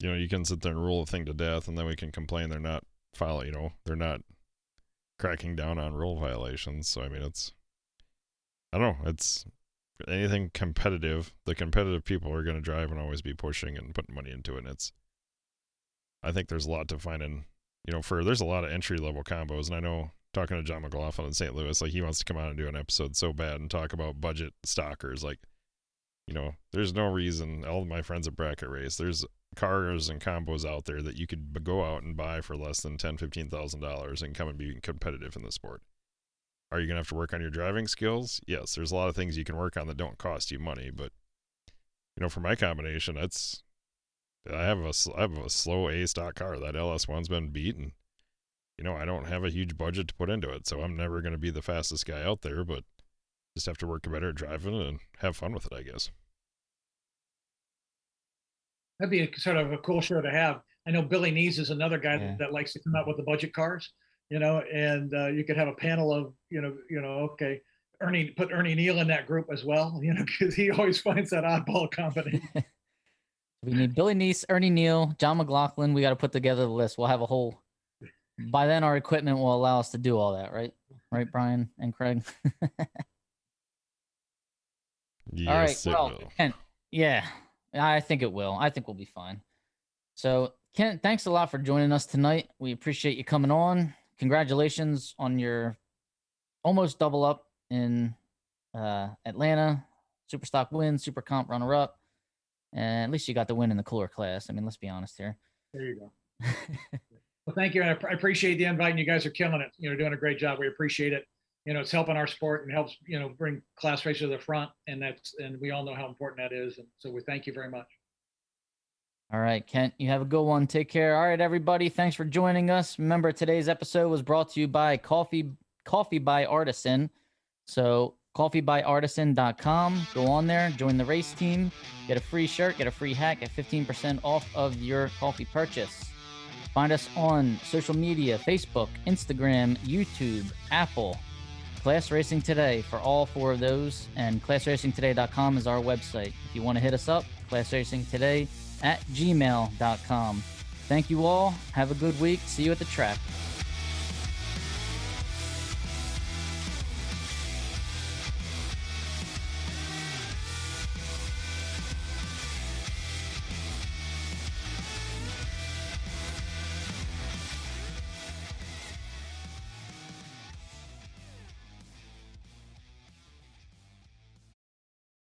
you know, you can sit there and rule a thing to death, and then we can complain they're not following, you know, they're not cracking down on rule violations. So, I mean, it's, I don't know, it's anything competitive. The competitive people are going to drive and always be pushing and putting money into it. And it's, I think there's a lot to find in, you know, for, there's a lot of entry level combos. And I know talking to John McLaughlin in St. Louis, like he wants to come out and do an episode so bad and talk about budget stockers. Like, you know, there's no reason. All my friends at Bracket Race, there's cars and combos out there that you could go out and buy for less than ten, fifteen thousand dollars and come and be competitive in the sport. Are you gonna have to work on your driving skills? Yes, there's a lot of things you can work on that don't cost you money, but you know, for my combination, that's I have a I have a slow A stock car. That LS one's been beaten. You know, I don't have a huge budget to put into it, so I'm never gonna be the fastest guy out there, but just have to work better at driving and have fun with it, I guess. That'd be a, sort of a cool show to have i know billy nees is another guy Yeah. that, that likes to come out with the budget cars you know and uh, you could have a panel of you know you know okay ernie put ernie neal in that group as well you know because he always finds that oddball combination We need Billy Neese, Ernie Neal, John McLaughlin. We got to put together the list. We'll have a whole. By then, our equipment will allow us to do all that, right? Right, Brian and Craig. Yes, all right. it Well, will. Kent, yeah, I think it will. I think we'll be fine. So, Kent, thanks a lot for joining us tonight. We appreciate you coming on. Congratulations on your almost double up in uh, Atlanta. Super stock win, super comp runner up. And at least you got the win in the cooler class. I mean, let's be honest here. there you go well thank you and I, I appreciate the invite and you guys are killing it you know doing a great job we appreciate it you know it's helping our sport and helps you know bring class races to the front and that's and we all know how important that is and so we thank you very much All right, Kent, you have a good one. Take care. All right, everybody. Thanks for joining us. Remember, today's episode was brought to you by Coffee Coffee by Artisan. So, coffeebyartisan.com. Go on there, join the race team, get a free shirt, get a free hat, get 15% off of your coffee purchase. Find us on social media Facebook, Instagram, YouTube, Apple, Class Racing Today for all four of those. And classracingtoday.com is our website. If you want to hit us up, classracingtoday at gmail.com. Thank you all. Have a good week. See you at the track.